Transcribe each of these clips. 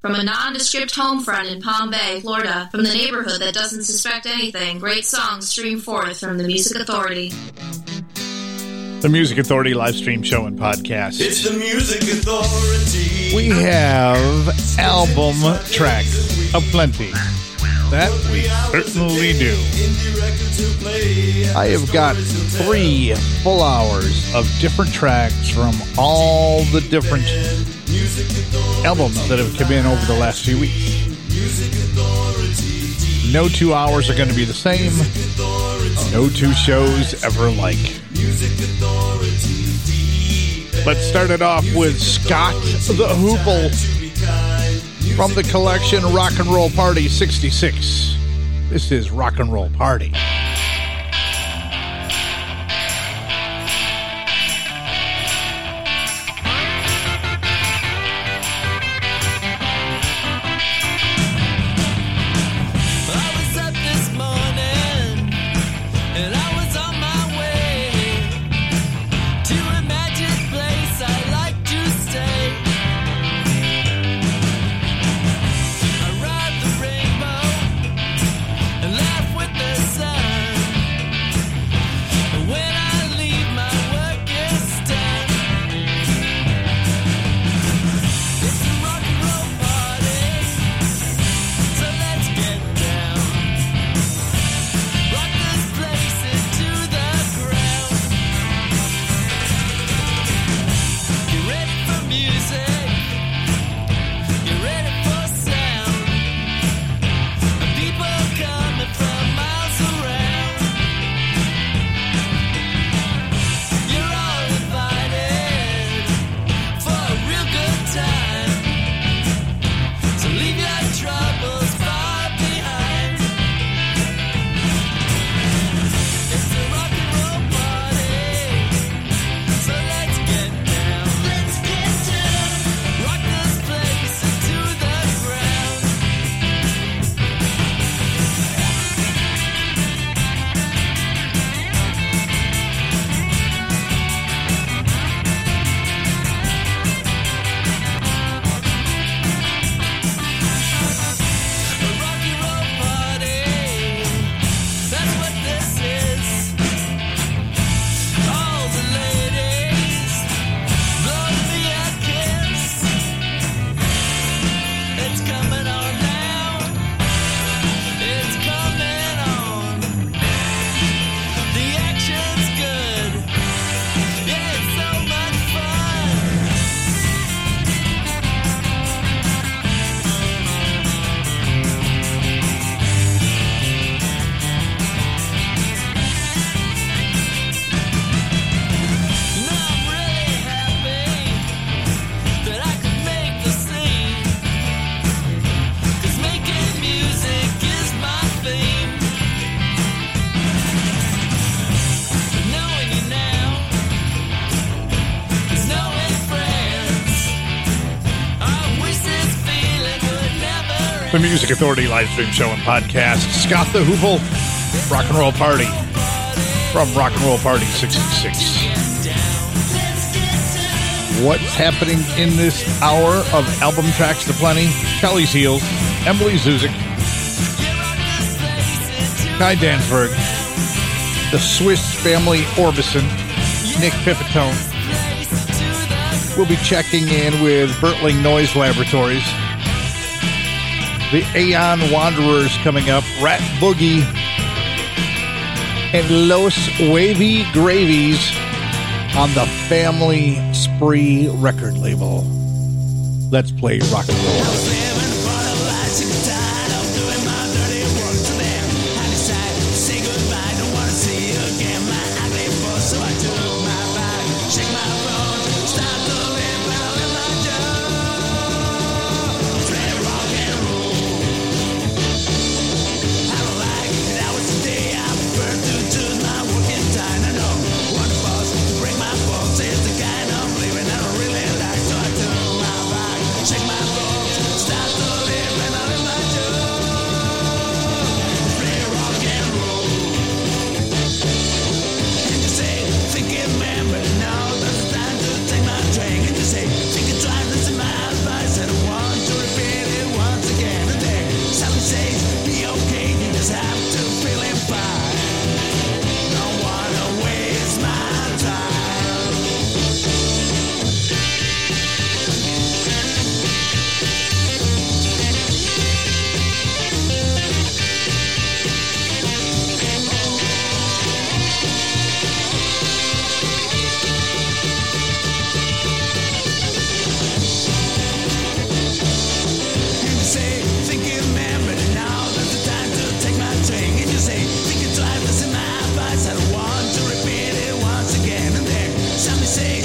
From a nondescript home front in Palm Bay, Florida, from the neighborhood that doesn't suspect anything, great songs stream forth from the Music Authority. The Music Authority live stream show and podcast. It's the Music Authority. We have album tracks aplenty. That we certainly do. I have got three full hours of different tracks from all the different albums that have come in over the last few weeks. No two hours are going to be the same. No two shows ever like. Let's start it off with Scott the Hoople from the collection Rock and Roll Party 66. This is Rock and Roll Party. Music Authority live stream show and podcast. Scott the Hoople, Rock and Roll Party from Rock and Roll Party 66. What's happening in this hour of album tracks to plenty? Kelly's Heels, Emily Zuzik, Kai Danzberg, the Swiss family Orbison, Nick Pipitone. We'll be checking in with Bertling Noise Laboratories. The Aeon Wanderers coming up, Rat Boogie, and Los Wavy Gravies on the Family Spree record label. Let's play rock and roll. say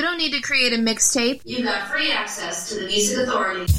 You don't need to create a mixtape. You've got free access to the Music Authority.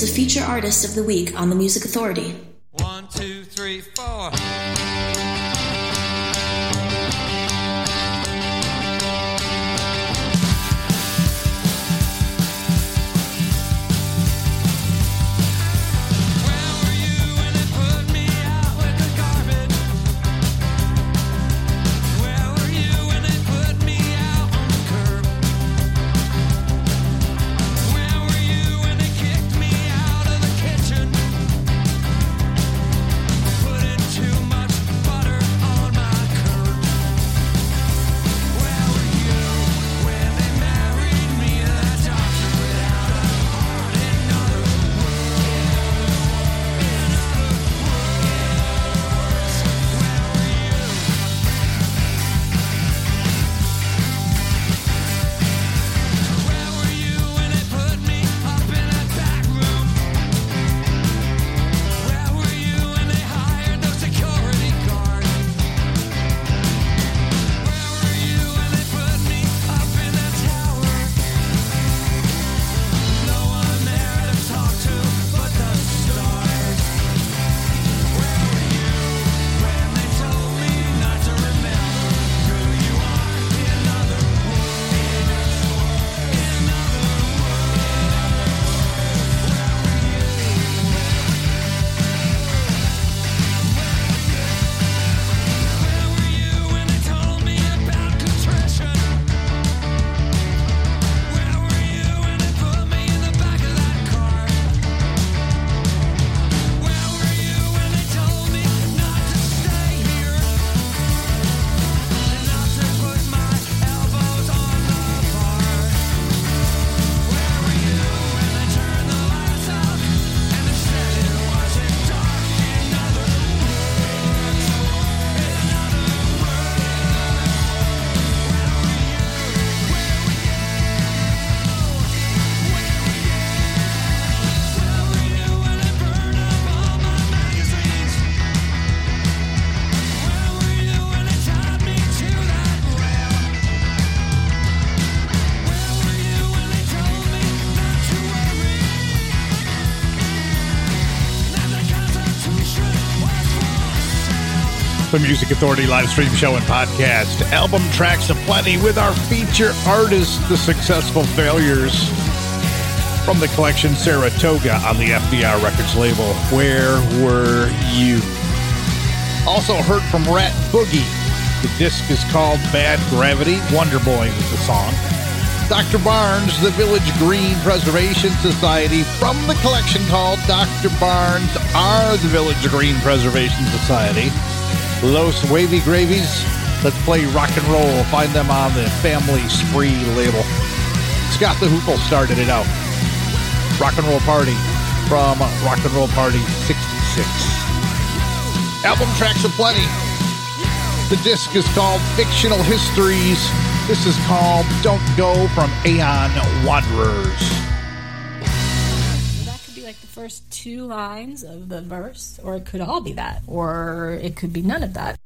Here's the feature artist of the week on the Music Authority. One, two, three, four. Music Authority live stream show and podcast. Album tracks aplenty with our feature artist, The Successful Failures. From the collection Saratoga on the FDR Records label. Where were you? Also heard from Rat Boogie. The disc is called Bad Gravity. Wonder Boy is the song. Dr. Barnes, the Village Green Preservation Society from the collection called Dr. Barnes Are the Village Green Preservation Society. Los Wavy Gravies, let's play rock and roll. Find them on the Family Spree label. Scott the Hoople started it out. Rock and Roll Party from Rock and Roll Party 66. Album tracks aplenty. The disc is called Fictional Histories. This is called Don't Go from Aeon Wanderers. Two lines of the verse, or it could all be that, or it could be none of that.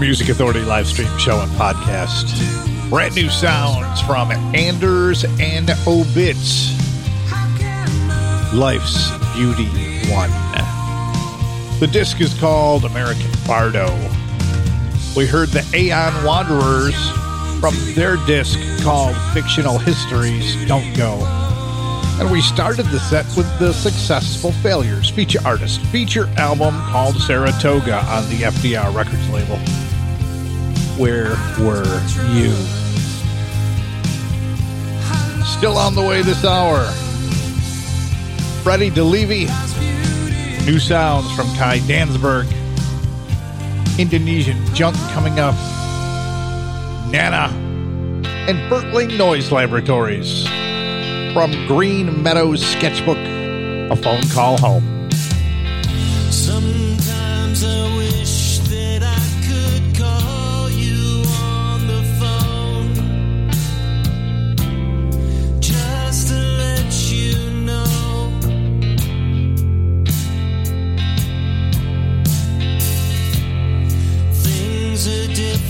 Music Authority live stream show and podcast. Brand new sounds from Anders and Obits. Life's Beauty One. The disc is called American Bardo. We heard the Aeon Wanderers from their disc called Fictional Histories Don't Go. And we started the set with the Successful Failures feature artist feature album called Saratoga on the FDR Records label. Where were you? Still on the way this hour. Freddie DeLevy. New sounds from Kai Danzberg. Indonesian junk coming up. Nana. And Bertling Noise Laboratories. From Green Meadows Sketchbook. A phone call home. Sometimes I things are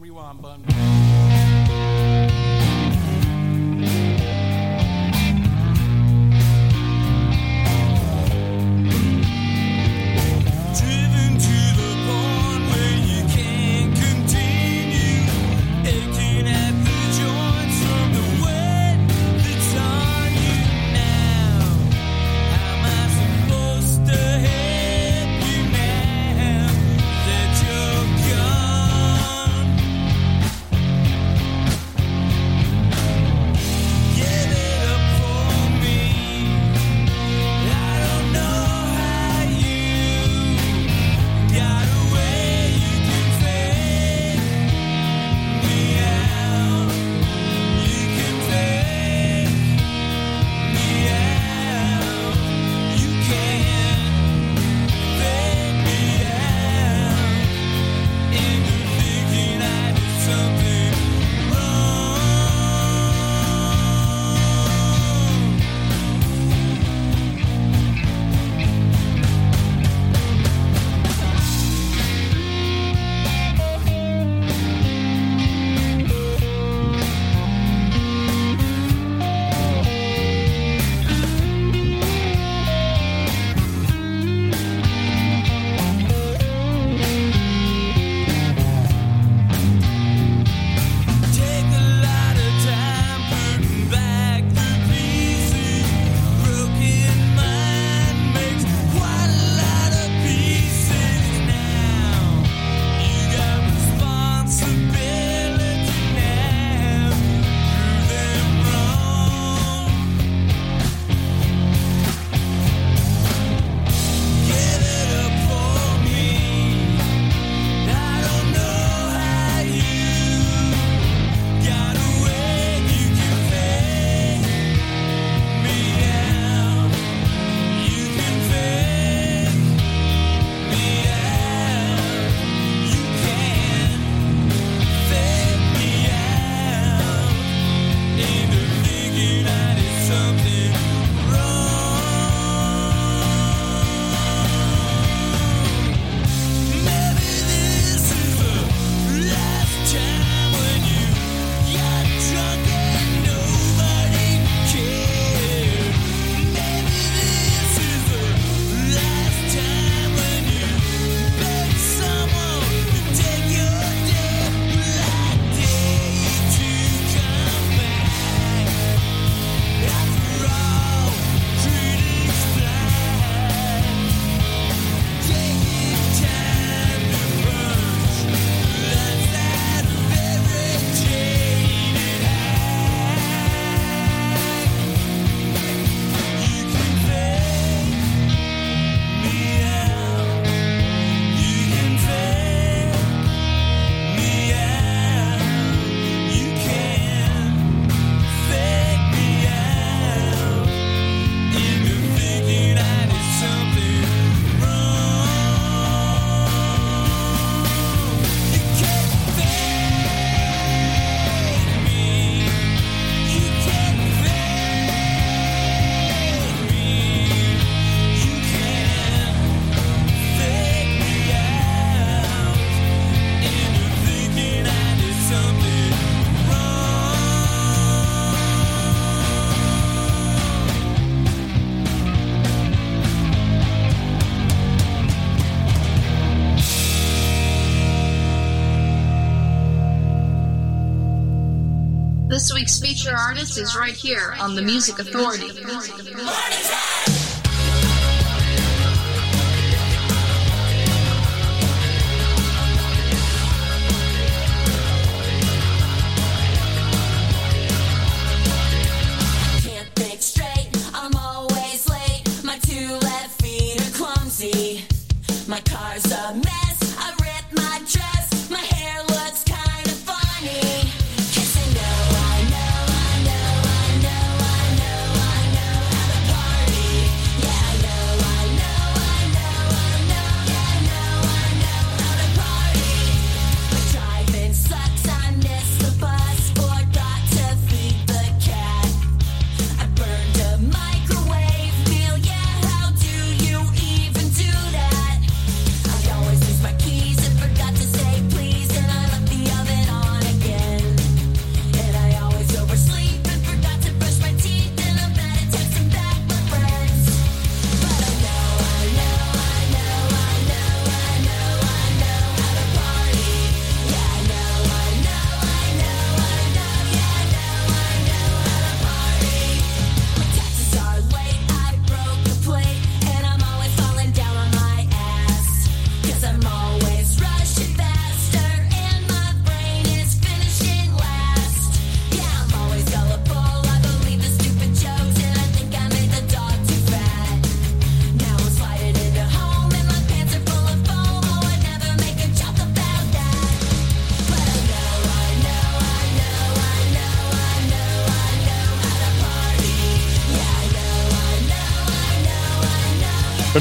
Feature artist is right here on the Music Authority.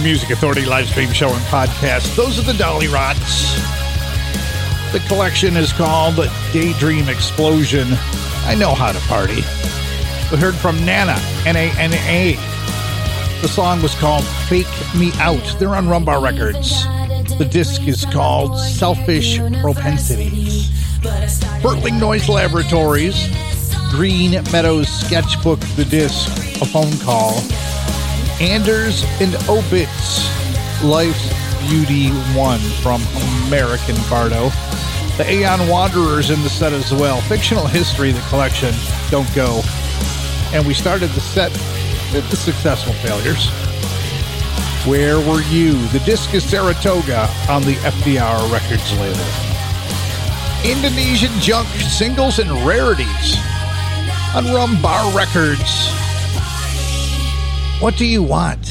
The Music Authority live stream show and podcast. Those are the Dolly Rots. The collection is called Daydream Explosion. I know how to party. We heard from Nana, N A N A. The song was called Fake Me Out. They're on Rumbar Records. The disc is called Selfish Propensities. Bertling Noise Laboratories, Green Meadows Sketchbook, the disc, a phone call. Anders and Obits, Life's Beauty 1 from American Bardo. The Aeon Wanderers in the set as well. Fictional History, the collection, Don't Go. And we started the set with the successful failures. Where Were You? The disc is Saratoga on the FDR Records label. Indonesian Junk Singles and Rarities on Rum Bar Records. What do you want?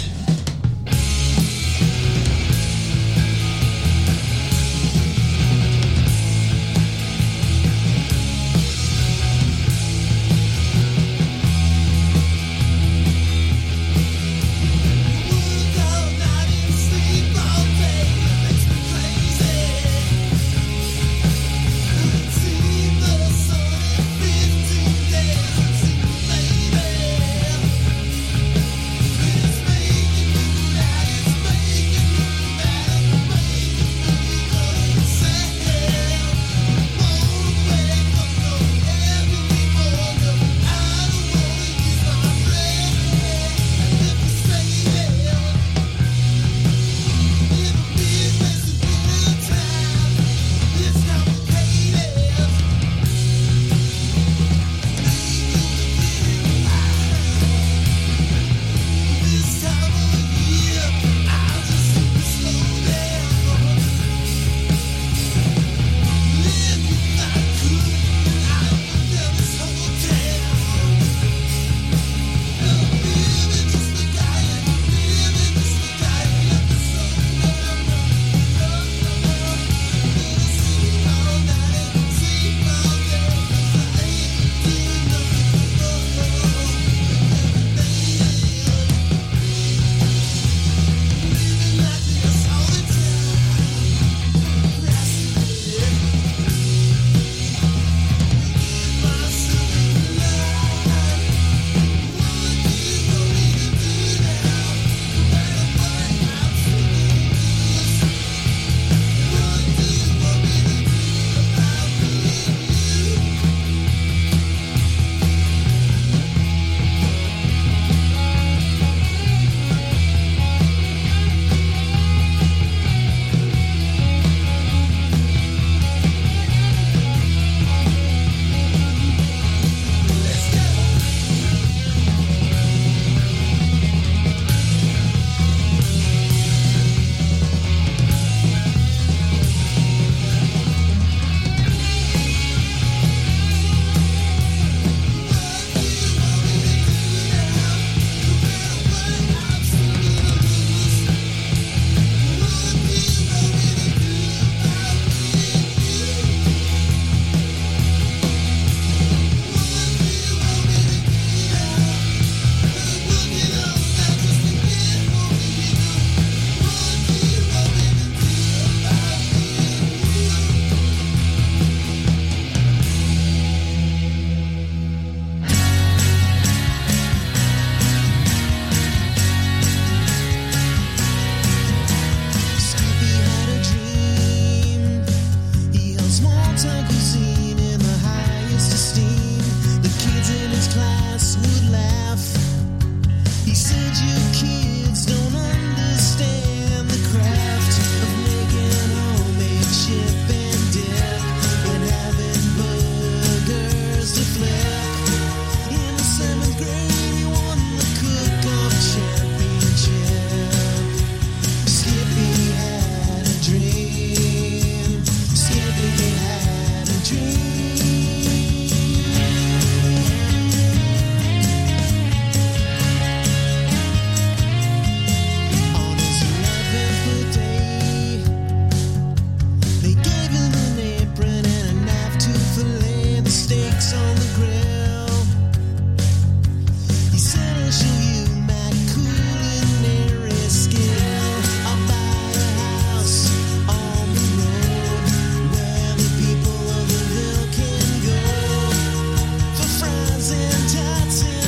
And tots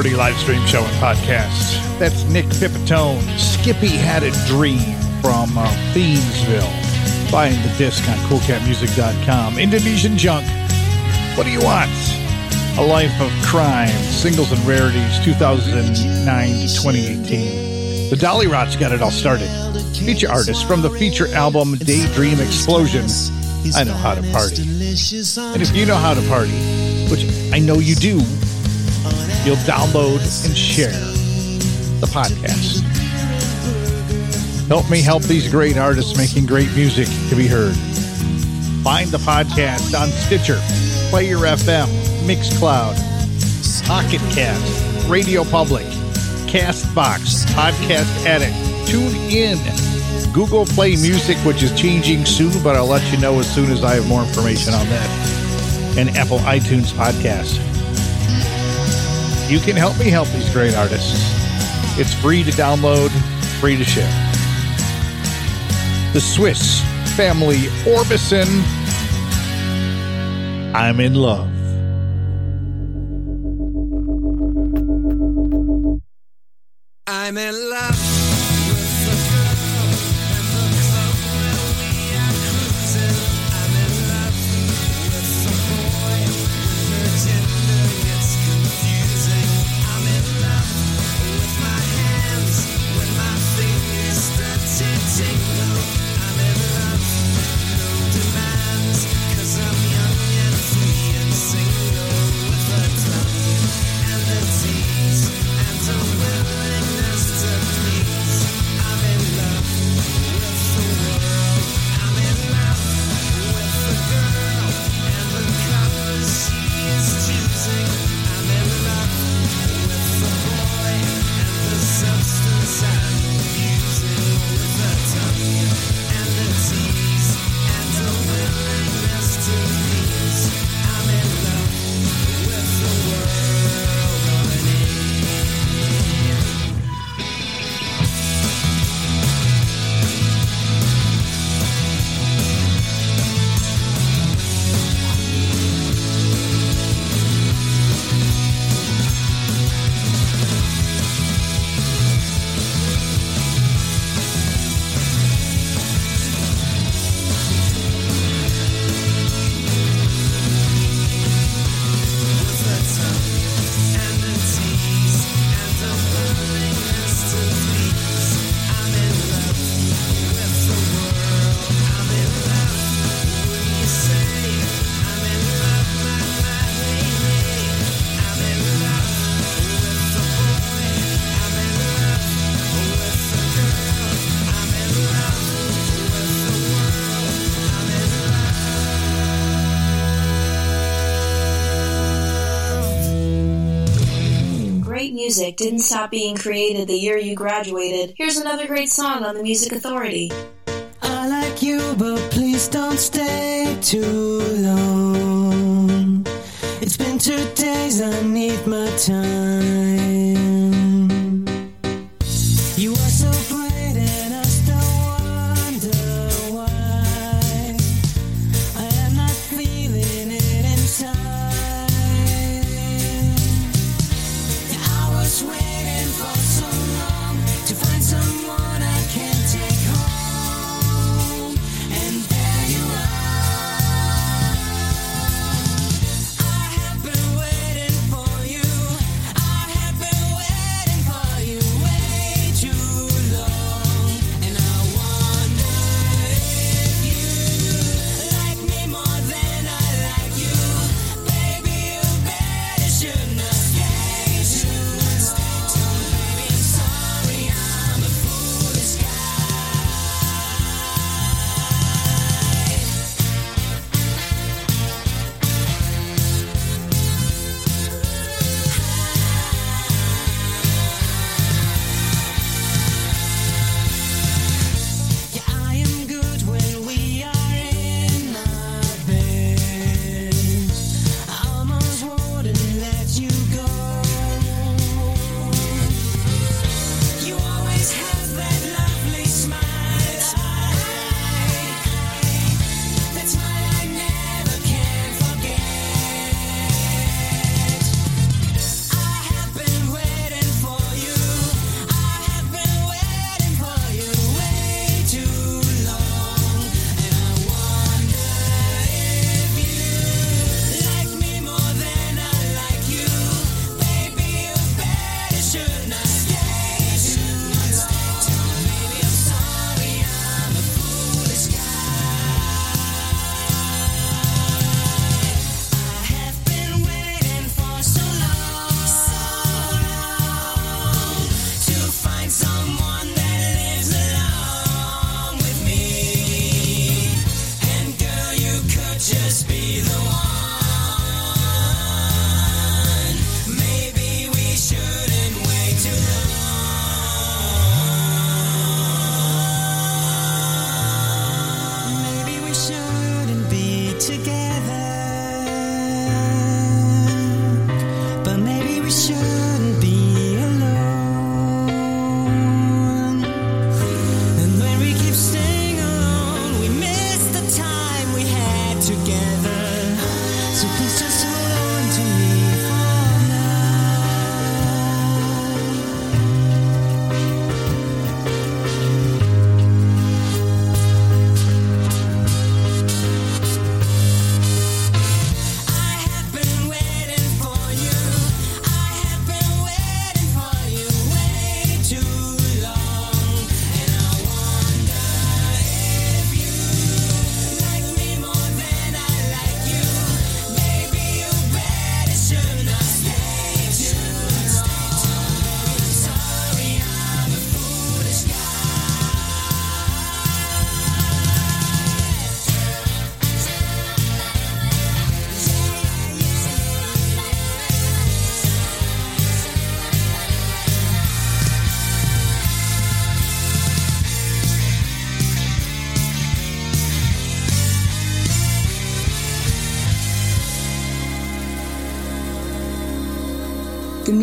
Music Authority live stream show and podcast. That's Nick Pipitone. Skippy had a dream from uh, Thiensville. Buying the disc on coolcatmusic.com. Indonesian Junk. What do you want? A Life of Crime, Singles and Rarities, 2009 to 2018. The Dolly Rots got it all started. Feature artist from the feature album Daydream Explosion. I know how to party. And if you know how to party, which I know you do, you'll download and share the podcast. Help me help these great artists making great music to be heard. Find the podcast on Stitcher, Player FM, Mixcloud, Pocket Cast, Radio Public, Castbox, Podcast Addict, Tune In, Google Play Music, which is changing soon, but I'll let you know as soon as I have more information on that, and Apple iTunes Podcast. You can help me help these great artists. It's free to download, free to share. The Swiss family Orbison. I'm in love. didn't stop being created the year you graduated. Here's another great song on the Music Authority. I like you, but please don't stay too long. It's been two days, I need my time.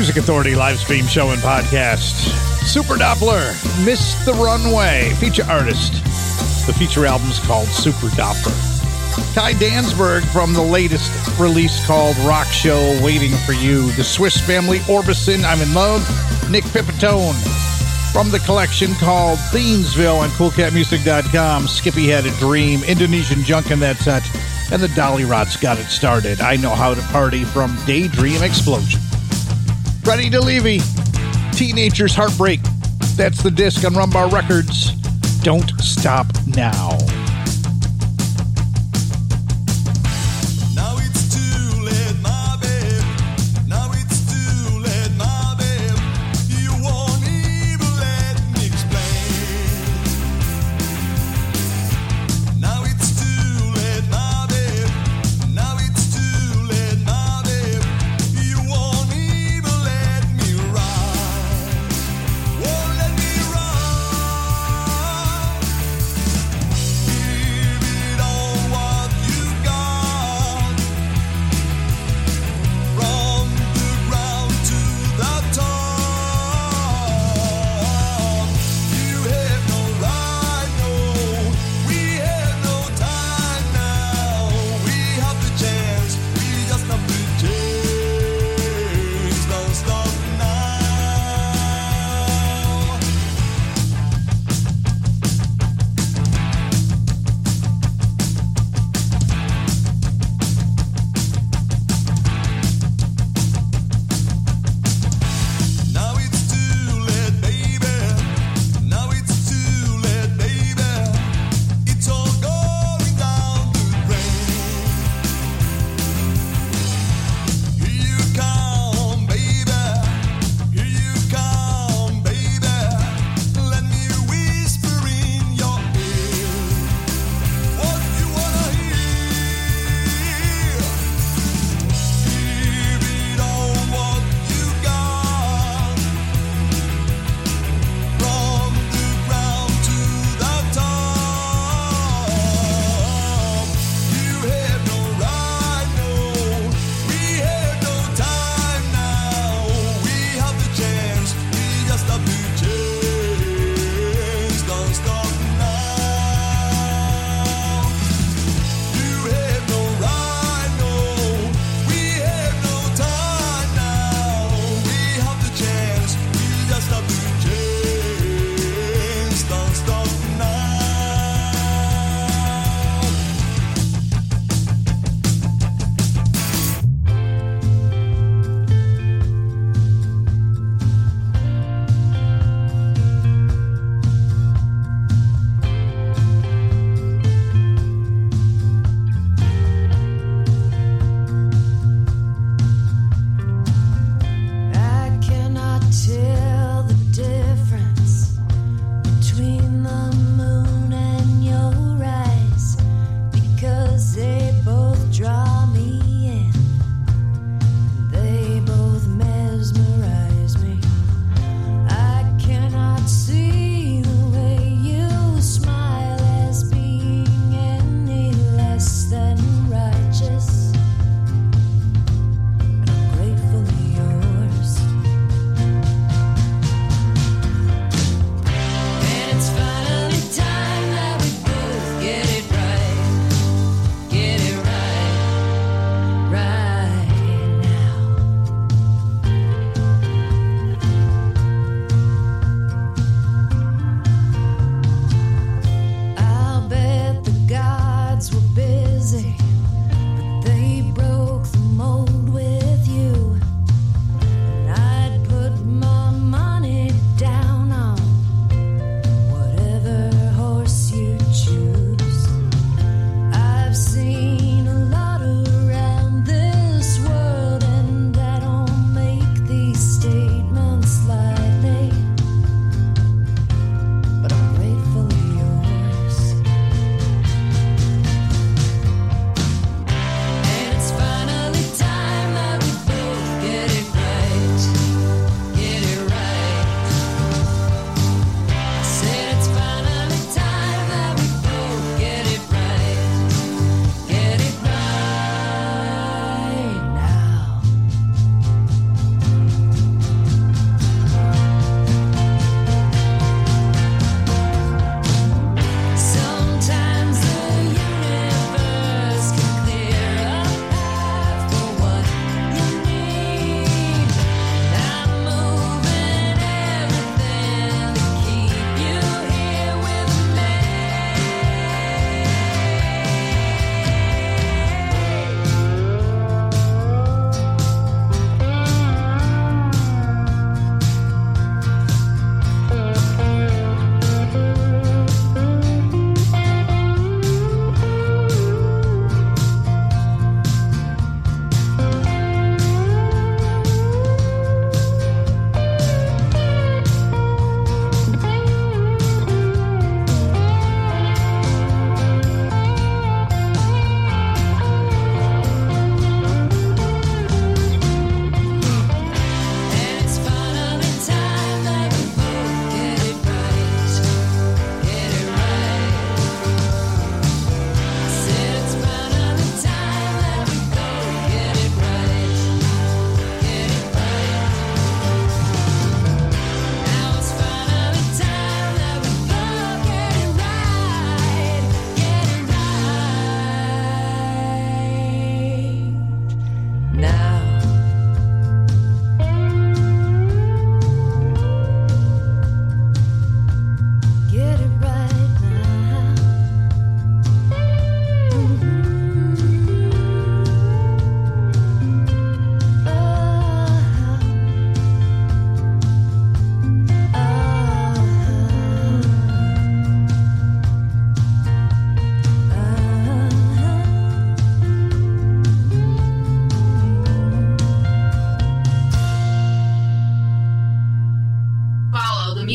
Music Authority live stream show and podcast. Super Doppler, Miss the Runway, feature artist. The feature album's called Super Doppler. Kai Danzberg from the latest release called Rock Show Waiting for You. The Swiss Family Orbison, I'm in Love. Nick Pipitone from the collection called Thiensville on CoolCatMusic.com. Skippy had a dream. Indonesian junk in that set. And the Dolly Rots got it started. I know how to party from Daydream Explosion. Freddie DeLevy, Teenager's Heartbreak. That's the disc on Rumbar Records. Don't stop now. Now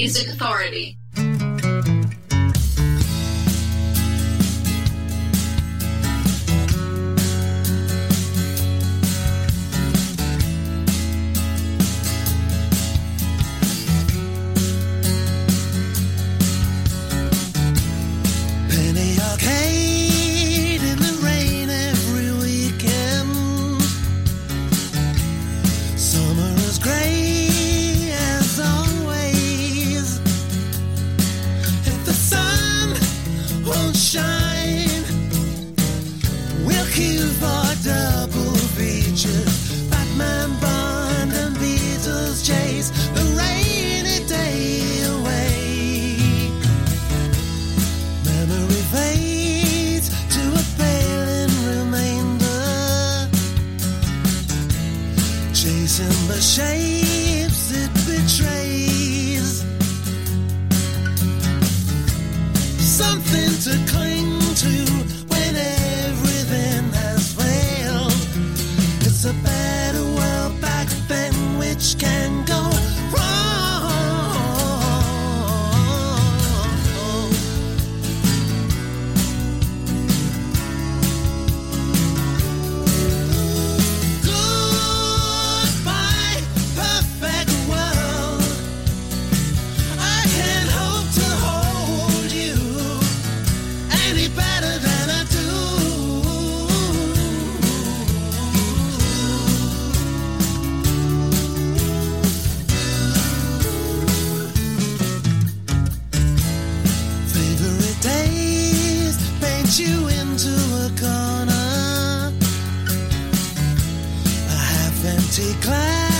Music Authority. empty glass.